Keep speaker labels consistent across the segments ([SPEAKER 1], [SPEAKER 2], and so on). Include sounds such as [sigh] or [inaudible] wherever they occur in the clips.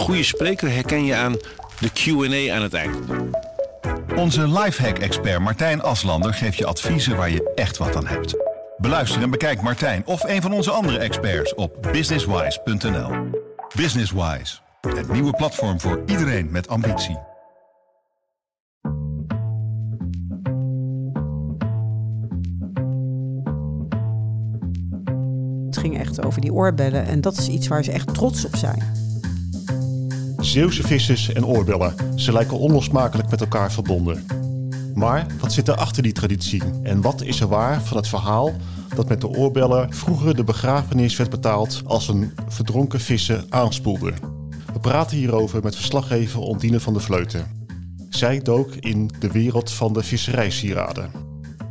[SPEAKER 1] goede spreker herken je aan de Q&A aan het eind.
[SPEAKER 2] Onze lifehack-expert Martijn Aslander geeft je adviezen waar je echt wat aan hebt. Beluister en bekijk Martijn of een van onze andere experts op businesswise.nl. Businesswise, het nieuwe platform voor iedereen met ambitie.
[SPEAKER 3] Het ging echt over die oorbellen en dat is iets waar ze echt trots op zijn.
[SPEAKER 4] Zeeuwse vissers en oorbellen. Ze lijken onlosmakelijk met elkaar verbonden. Maar wat zit er achter die traditie? En wat is er waar van het verhaal dat met de oorbellen vroeger de begrafenis werd betaald als een verdronken visser aanspoelde? We praten hierover met verslaggever Ondine van de Vleuten. Zij dook in de wereld van de visserijsieraden.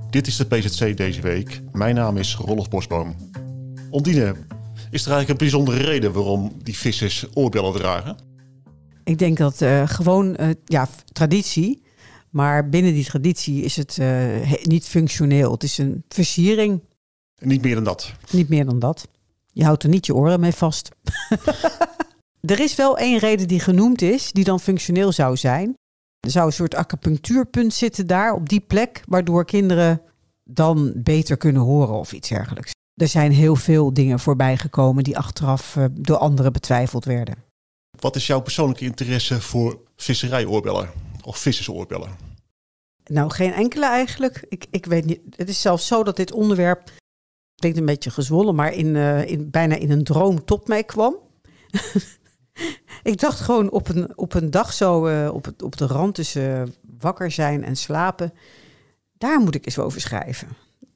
[SPEAKER 4] Dit is de PZC deze week. Mijn naam is Rolf Bosboom. Ondine, is er eigenlijk een bijzondere reden waarom die vissers oorbellen dragen?
[SPEAKER 3] Ik denk dat uh, gewoon, uh, ja, traditie. Maar binnen die traditie is het uh, niet functioneel. Het is een versiering.
[SPEAKER 4] Niet meer dan dat?
[SPEAKER 3] Niet meer dan dat. Je houdt er niet je oren mee vast. [laughs] er is wel één reden die genoemd is, die dan functioneel zou zijn. Er zou een soort acupunctuurpunt zitten daar op die plek, waardoor kinderen dan beter kunnen horen of iets dergelijks. Er zijn heel veel dingen voorbij gekomen die achteraf door anderen betwijfeld werden.
[SPEAKER 4] Wat is jouw persoonlijke interesse voor visserijoorbellen of vissersoorbellen?
[SPEAKER 3] Nou, geen enkele eigenlijk. Ik, ik weet niet. Het is zelfs zo dat dit onderwerp klinkt een beetje gezwollen, maar in, uh, in, bijna in een droom tot mij kwam. [laughs] ik dacht gewoon op een, op een dag zo uh, op, op de rand tussen wakker zijn en slapen. Daar moet ik eens over schrijven.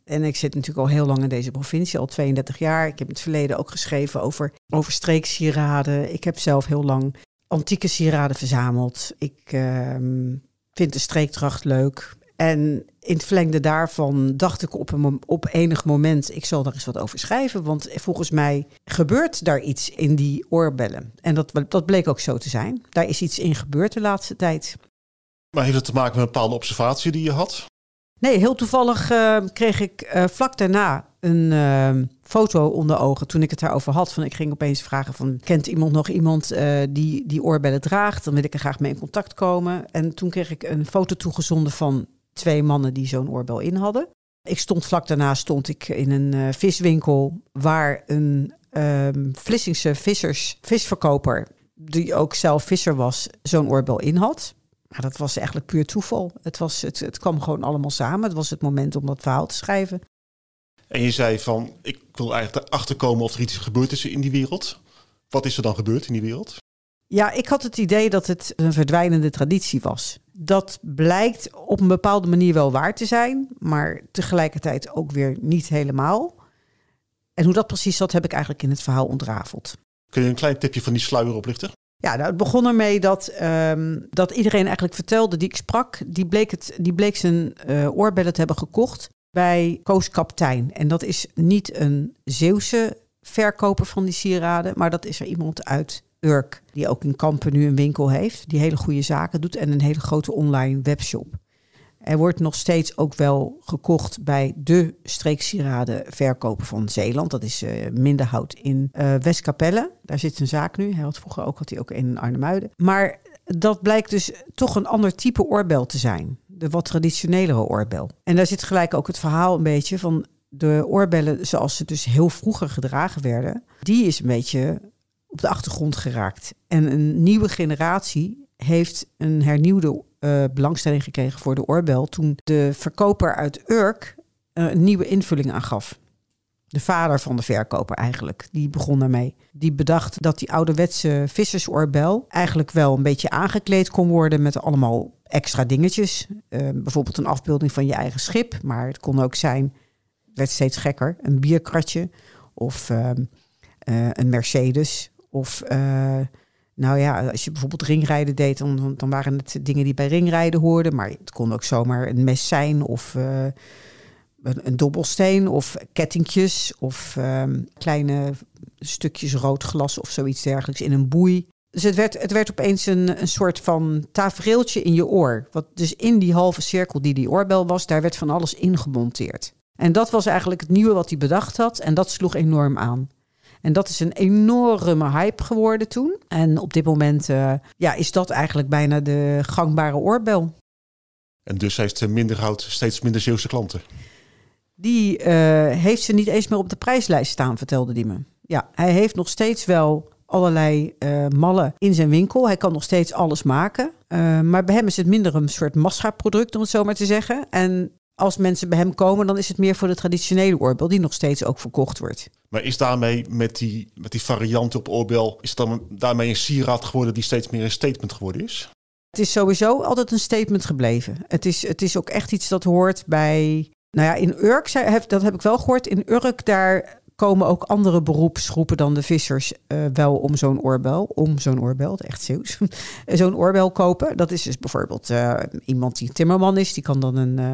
[SPEAKER 3] En ik zit natuurlijk al heel lang in deze provincie, al 32 jaar. Ik heb in het verleden ook geschreven over, over streeksieraden. Ik heb zelf heel lang antieke sieraden verzameld. Ik uh, vind de streekdracht leuk. En in het verlengde daarvan dacht ik op, een, op enig moment, ik zal daar eens wat over schrijven. Want volgens mij gebeurt daar iets in die oorbellen. En dat, dat bleek ook zo te zijn. Daar is iets in gebeurd de laatste tijd.
[SPEAKER 4] Maar heeft het te maken met een bepaalde observatie die je had?
[SPEAKER 3] Nee, heel toevallig uh, kreeg ik uh, vlak daarna een uh, foto onder ogen toen ik het daarover had. Van, ik ging opeens vragen van, kent iemand nog iemand die die oorbellen draagt? Dan wil ik er graag mee in contact komen. En toen kreeg ik een foto toegezonden van twee mannen die zo'n oorbel in hadden. Ik stond vlak daarna stond ik in een viswinkel waar een um, Vlissingse vissers, visverkoper, die ook zelf visser was, zo'n oorbel in had. Maar dat was eigenlijk puur toeval. Het, was, het, het kwam gewoon allemaal samen. Het was het moment om dat verhaal te schrijven.
[SPEAKER 4] En je zei van, ik wil eigenlijk erachter komen of er iets gebeurd is in die wereld. Wat is er dan gebeurd in die wereld?
[SPEAKER 3] Ja, ik had het idee dat het een verdwijnende traditie was. Dat blijkt op een bepaalde manier wel waar te zijn, maar tegelijkertijd ook weer niet helemaal. En hoe dat precies zat, heb ik eigenlijk in het verhaal ontrafeld.
[SPEAKER 4] Kun je een klein tipje van die sluier oplichten?
[SPEAKER 3] Ja, nou, het begon ermee dat, um, dat iedereen eigenlijk vertelde die ik sprak, die bleek, het, die bleek zijn uh, oorbellen te hebben gekocht bij Koos Kaptein. En dat is niet een Zeeuwse verkoper van die sieraden, maar dat is er iemand uit Urk, die ook in Kampen nu een winkel heeft, die hele goede zaken doet en een hele grote online webshop. Er wordt nog steeds ook wel gekocht bij de streeksieraden verkoper van Zeeland. Dat is uh, Minderhout in uh, Westkapelle. Daar zit zijn zaak nu. Hij had vroeger ook had hij ook in Arnhemuiden. Maar dat blijkt dus toch een ander type oorbel te zijn. De wat traditionelere oorbel. En daar zit gelijk ook het verhaal een beetje van de oorbellen zoals ze dus heel vroeger gedragen werden. Die is een beetje op de achtergrond geraakt. En een nieuwe generatie heeft een hernieuwde uh, belangstelling gekregen voor de oorbel toen de verkoper uit Urk uh, een nieuwe invulling aangaf. De vader van de verkoper eigenlijk, die begon daarmee. Die bedacht dat die ouderwetse vissersoorbel eigenlijk wel een beetje aangekleed kon worden met allemaal extra dingetjes. Uh, bijvoorbeeld een afbeelding van je eigen schip, maar het kon ook zijn, werd steeds gekker, een bierkratje of een Mercedes of nou ja, als je bijvoorbeeld ringrijden deed, dan, dan waren het dingen die bij ringrijden hoorden. Maar het kon ook zomaar een mes zijn of uh, een, een, dobbelsteen of kettingjes of um, kleine stukjes rood glas of zoiets dergelijks in een boei. Dus het werd, het werd opeens een, een soort van tafereeltje in je oor. Wat dus in die halve cirkel die die oorbel was, daar werd van alles ingemonteerd. En dat was eigenlijk het nieuwe wat hij bedacht had en dat sloeg enorm aan. En dat is een enorme hype geworden toen. En op dit moment uh, ja, is dat eigenlijk bijna de gangbare oorbel.
[SPEAKER 4] En dus heeft Minderhout steeds minder Zeeuwse klanten?
[SPEAKER 3] Die uh, heeft ze niet eens meer op de prijslijst staan, vertelde hij me. Ja, hij heeft nog steeds wel allerlei uh, mallen in zijn winkel. Hij kan nog steeds alles maken. Uh, maar bij hem is het minder een soort massaproduct, om het zo maar te zeggen. En als mensen bij hem komen, dan is het meer voor de traditionele oorbel, die nog steeds ook verkocht wordt.
[SPEAKER 4] Maar is daarmee met die, met die variant op oorbel, is dan daarmee een sieraad geworden die steeds meer een statement geworden is?
[SPEAKER 3] Het is sowieso altijd een statement gebleven. Het is, het is ook echt iets dat hoort bij. Nou ja, in Urk, dat heb ik wel gehoord. In Urk, daar komen ook andere beroepsgroepen dan de vissers uh, wel om zo'n oorbel, om zo'n oorbel, echt Zeeuws, [laughs] zo'n oorbel kopen. Dat is dus bijvoorbeeld uh, iemand die timmerman is, die kan dan een, uh,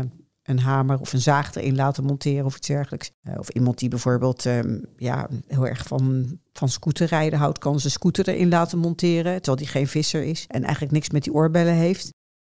[SPEAKER 3] een hamer of een zaag erin laten monteren of iets dergelijks. of iemand die bijvoorbeeld um, ja, heel erg van, van scooterrijden houdt, kan zijn scooter erin laten monteren, terwijl die geen visser is en eigenlijk niks met die oorbellen heeft.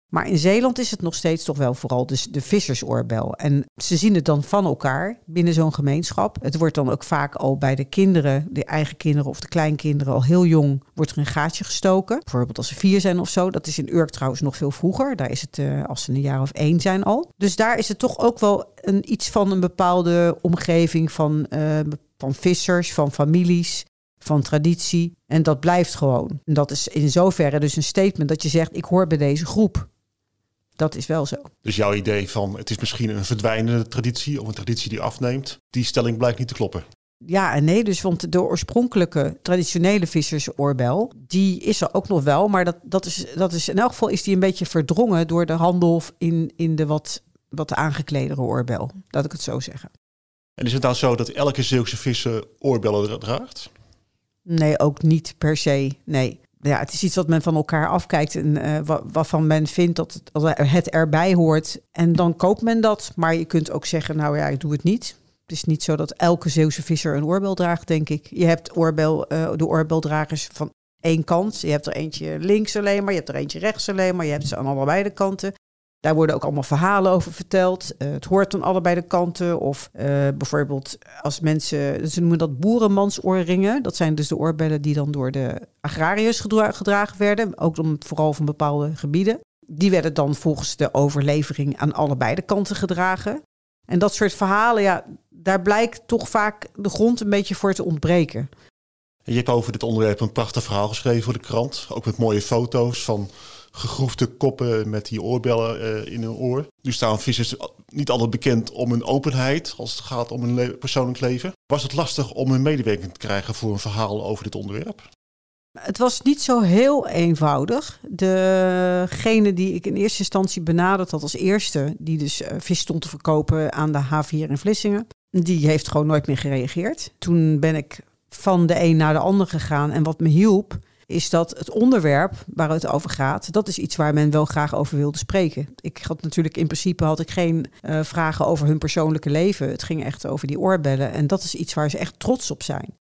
[SPEAKER 3] Maar in Zeeland is het nog steeds toch wel vooral dus de vissersoorbel. En ze zien het dan van elkaar binnen zo'n gemeenschap. Het wordt dan ook vaak al bij de kinderen, de eigen kinderen of de kleinkinderen, al heel jong, wordt er een gaatje gestoken. Bijvoorbeeld als ze vier zijn of zo. Dat is in Urk trouwens nog veel vroeger. Daar is het uh, als ze een jaar of één zijn al. Dus daar is het toch ook wel een, iets van een bepaalde omgeving van, uh, van vissers, van families van traditie. En dat blijft gewoon. En dat is in zoverre dus een statement dat je zegt: ik hoor bij deze groep. Dat is wel zo.
[SPEAKER 4] Dus jouw idee van het is misschien een verdwijnende traditie of een traditie die afneemt, die stelling blijkt niet te kloppen.
[SPEAKER 3] Ja en nee, dus want de oorspronkelijke traditionele vissersoorbel, die is er ook nog wel, maar dat, dat, is, dat is in elk geval is die een beetje verdrongen door de handel in, in de wat, wat aangekledere oorbel, laat ik het zo zeggen.
[SPEAKER 4] En is het dan zo dat elke Zeeuwse visser oorbellen draagt?
[SPEAKER 3] Nee, ook niet per se. Nee ja, het is iets wat men van elkaar afkijkt en uh, waarvan men vindt dat het, erbij hoort. En dan koopt men dat. Maar je kunt ook zeggen, nou ja, ik doe het niet. Het is niet zo dat elke Zeeuwse visser een oorbel draagt, denk ik. Je hebt oorbel, uh, de oorbeldragers van één kant. Je hebt er eentje links alleen maar, je hebt er eentje rechts alleen maar. Je hebt ze aan allebei de kanten. Daar worden ook allemaal verhalen over verteld. Uh, het hoort aan allebei de kanten. Of uh, bijvoorbeeld als mensen, ze noemen dat boerenmansoorringen. Dat zijn dus de oorbellen die dan door de agrariërs gedra gedragen werden. Ook om, vooral van bepaalde gebieden. Die werden dan volgens de overlevering aan allebei de kanten gedragen. En dat soort verhalen, ja, daar blijkt toch vaak de grond een beetje voor te ontbreken.
[SPEAKER 4] En je hebt over dit onderwerp een prachtig verhaal geschreven voor de krant. Ook met mooie foto's van gegroefde koppen met die oorbellen uh, in hun oor. Nu staan vissers niet altijd bekend om hun openheid als het gaat om hun persoonlijk leven. Was het lastig om een medewerking te krijgen voor een verhaal over dit onderwerp?
[SPEAKER 3] Het was niet zo heel eenvoudig. Degene die ik in eerste instantie benaderd had als eerste, die dus uh, vis stond te verkopen aan de haven in Vlissingen, die heeft gewoon nooit meer gereageerd. Toen ben ik van de een naar de ander gegaan en wat me hielp, is dat het onderwerp waar het over gaat, dat is iets waar men wel graag over wilde spreken. Ik had natuurlijk in principe had ik geen uh, vragen over hun persoonlijke leven. Het ging echt over die oorbellen. En dat is iets waar ze echt trots op zijn.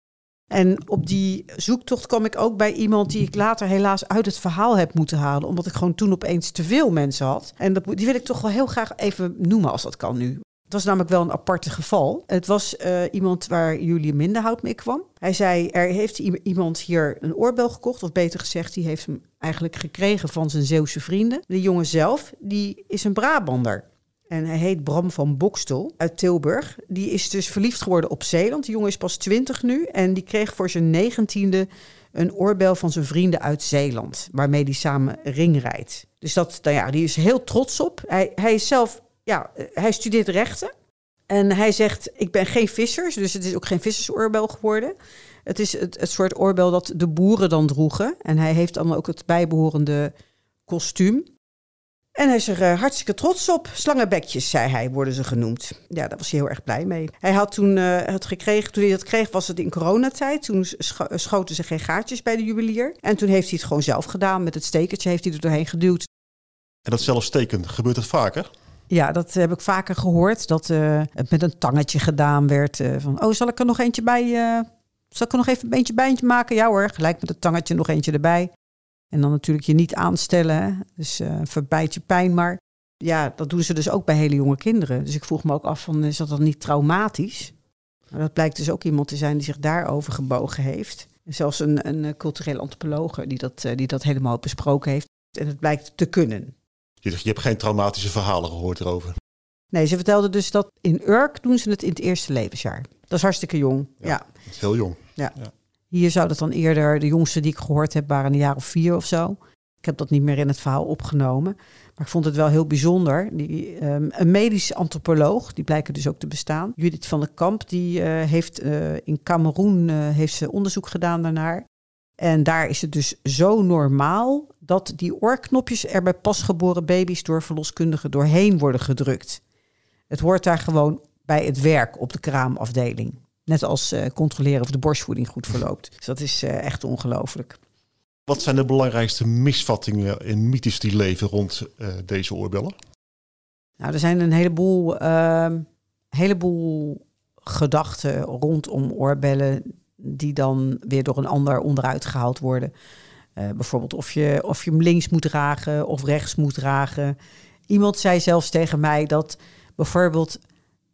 [SPEAKER 3] En op die zoektocht kwam ik ook bij iemand die ik later helaas uit het verhaal heb moeten halen. Omdat ik gewoon toen opeens te veel mensen had. En dat, die wil ik toch wel heel graag even noemen als dat kan nu. Het was namelijk wel een aparte geval. Het was uh, iemand waar Julie Minderhout mee kwam. Hij zei, er heeft iemand hier een oorbel gekocht. Of beter gezegd, die heeft hem eigenlijk gekregen van zijn Zeeuwse vrienden. De jongen zelf, die is een Brabander. En hij heet Bram van Bokstel uit Tilburg. Die is dus verliefd geworden op Zeeland. Die jongen is pas twintig nu. En die kreeg voor zijn negentiende een oorbel van zijn vrienden uit Zeeland. Waarmee hij samen ringrijdt. Dus dat, nou ja, die is heel trots op. Hij, hij is zelf ja, eh, hij studeert rechten. En hij zegt, ik ben geen visser, dus het is ook geen vissersoorbel geworden. Het is het, het soort oorbel dat de boeren dan droegen. En hij heeft dan ook het bijbehorende kostuum. En hij is er uh, hartstikke trots op. Slangenbekjes, zei hij, worden ze genoemd. Ja, daar was hij heel erg blij mee. Hij had toen het gekregen, toen hij dat kreeg, was het in coronatijd. Toen scho schoten ze geen gaatjes bij de juwelier. En toen heeft hij het gewoon zelf gedaan. Met het stekertje heeft hij er doorheen geduwd.
[SPEAKER 4] En dat zelfsteken, gebeurt het vaker?
[SPEAKER 3] Ja, dat heb ik vaker gehoord. Dat uh, het met een tangetje gedaan werd. Uh, van, oh, zal ik er nog eentje bij? Uh, zal ik er nog even een beetje bijtje maken? Ja hoor, gelijk met het tangetje nog eentje erbij. En dan natuurlijk je niet aanstellen. Hè? Dus verbijt je pijn. Maar ja, dat doen ze dus ook bij hele jonge kinderen. Dus ik vroeg me ook af van, is dat dan niet traumatisch? Maar dat blijkt dus ook iemand te zijn die zich daarover gebogen heeft. Zelfs een, een culturele antropologe die dat, die dat helemaal besproken heeft. En het blijkt te kunnen.
[SPEAKER 4] Je, je hebt geen traumatische verhalen gehoord erover?
[SPEAKER 3] Nee, ze vertelde dus dat in Urk doen ze het in het eerste levensjaar. Dat is hartstikke jong. Ja,
[SPEAKER 4] Dat is heel jong.
[SPEAKER 3] Ja. ja. Hier zou dat dan eerder, de jongste die ik gehoord heb, waren een jaar of vier of zo. Ik heb dat niet meer in het verhaal opgenomen. Maar ik vond het wel heel bijzonder. Die, um, een medisch antropoloog, die blijken dus ook te bestaan. Judith van der Kamp, die uh, heeft uh, in Cameroen uh, heeft ze onderzoek gedaan daarnaar. En daar is het dus zo normaal dat die oorknopjes er bij pasgeboren baby's door verloskundigen doorheen worden gedrukt. Het hoort daar gewoon bij het werk op de kraamafdeling. Net als uh, controleren of de borstvoeding goed verloopt. Dus dat is uh, echt ongelooflijk.
[SPEAKER 4] Wat zijn de belangrijkste misvattingen en mythes die leven rond uh, deze oorbellen?
[SPEAKER 3] Nou, er zijn een heleboel, ehm, heleboel gedachten rondom oorbellen die dan weer door een ander onderuit gehaald worden. Uh, bijvoorbeeld of je, of je hem links moet dragen of rechts moet dragen. Iemand zei zelfs tegen mij dat bijvoorbeeld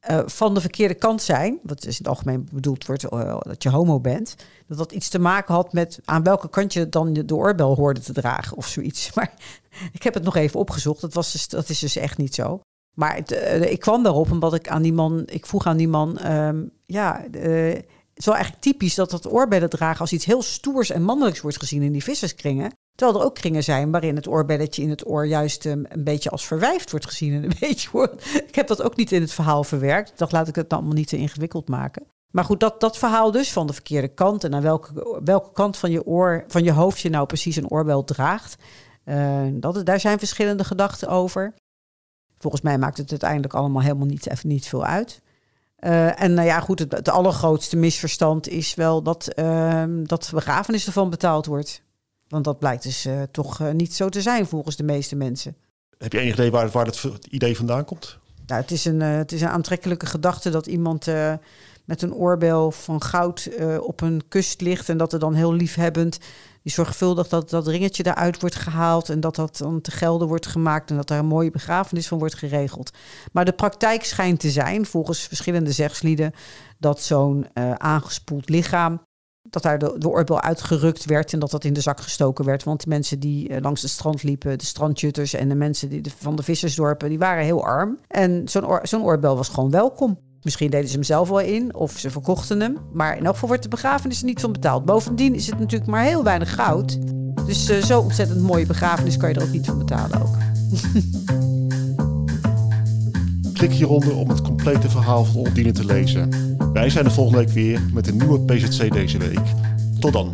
[SPEAKER 3] uh, van de verkeerde kant zijn, wat is in het algemeen bedoeld wordt uh, dat je homo bent, dat dat iets te maken had met aan welke kant je dan de oorbel hoorde te dragen of zoiets. [laughs] Maar ik heb het nog even opgezocht, dat, was dus, dat is dus echt niet zo. Maar ik kwam daarop omdat ik aan die man, ik vroeg aan die man, um, ja, is wel eigenlijk typisch dat dat oorbellen dragen als iets heel stoers en mannelijks wordt gezien in die visserskringen. Terwijl er ook kringen zijn waarin het oorbelletje in het oor juist um, een beetje als verwijfd wordt gezien. En een beetje, ik heb dat ook niet in het verhaal verwerkt. Dacht, laat ik het allemaal niet te ingewikkeld maken. Maar goed, dat, dat verhaal dus van de verkeerde kant en aan welke, welke kant van je, oor, van je hoofd je nou precies een oorbel draagt. Uh, dat, daar zijn verschillende gedachten over. Volgens mij maakt het uiteindelijk allemaal helemaal niet, even niet veel uit. Uh, en nou ja, goed, het, het, allergrootste misverstand is wel dat, uh, dat begrafenis ervan betaald wordt. Want dat blijkt dus uh, toch niet zo te zijn volgens de meeste mensen.
[SPEAKER 4] Heb je enig idee waar, waar het idee vandaan komt?
[SPEAKER 3] Nou, het, is een, het is een aantrekkelijke gedachte dat iemand met een oorbel van goud op een kust ligt. En dat er dan heel liefhebbend die zorgvuldig dat dat ringetje eruit wordt gehaald en dat dat dan te gelden wordt gemaakt en dat daar een mooie begrafenis van wordt geregeld. Maar de praktijk schijnt te zijn, volgens verschillende zegslieden, dat zo'n uh, aangespoeld lichaam, dat daar de, de oorbel uitgerukt werd en dat dat in de zak gestoken werd. Want de mensen die uh, langs het strand liepen, de strandjutters en de mensen die van de vissersdorpen, die waren heel arm. En zo'n zo'n oorbel was gewoon welkom. Misschien deden ze hem zelf wel in of ze verkochten hem. Maar in elk geval wordt de begrafenis er niet van betaald. Bovendien is het natuurlijk maar heel weinig goud. Dus uh, zo ontzettend mooie begrafenis kan je er ook niet van betalen ook. [laughs]
[SPEAKER 4] Klik hieronder om het complete verhaal van Ondine te lezen. Wij zijn er volgende week weer met een nieuwe PZC deze week. Tot dan.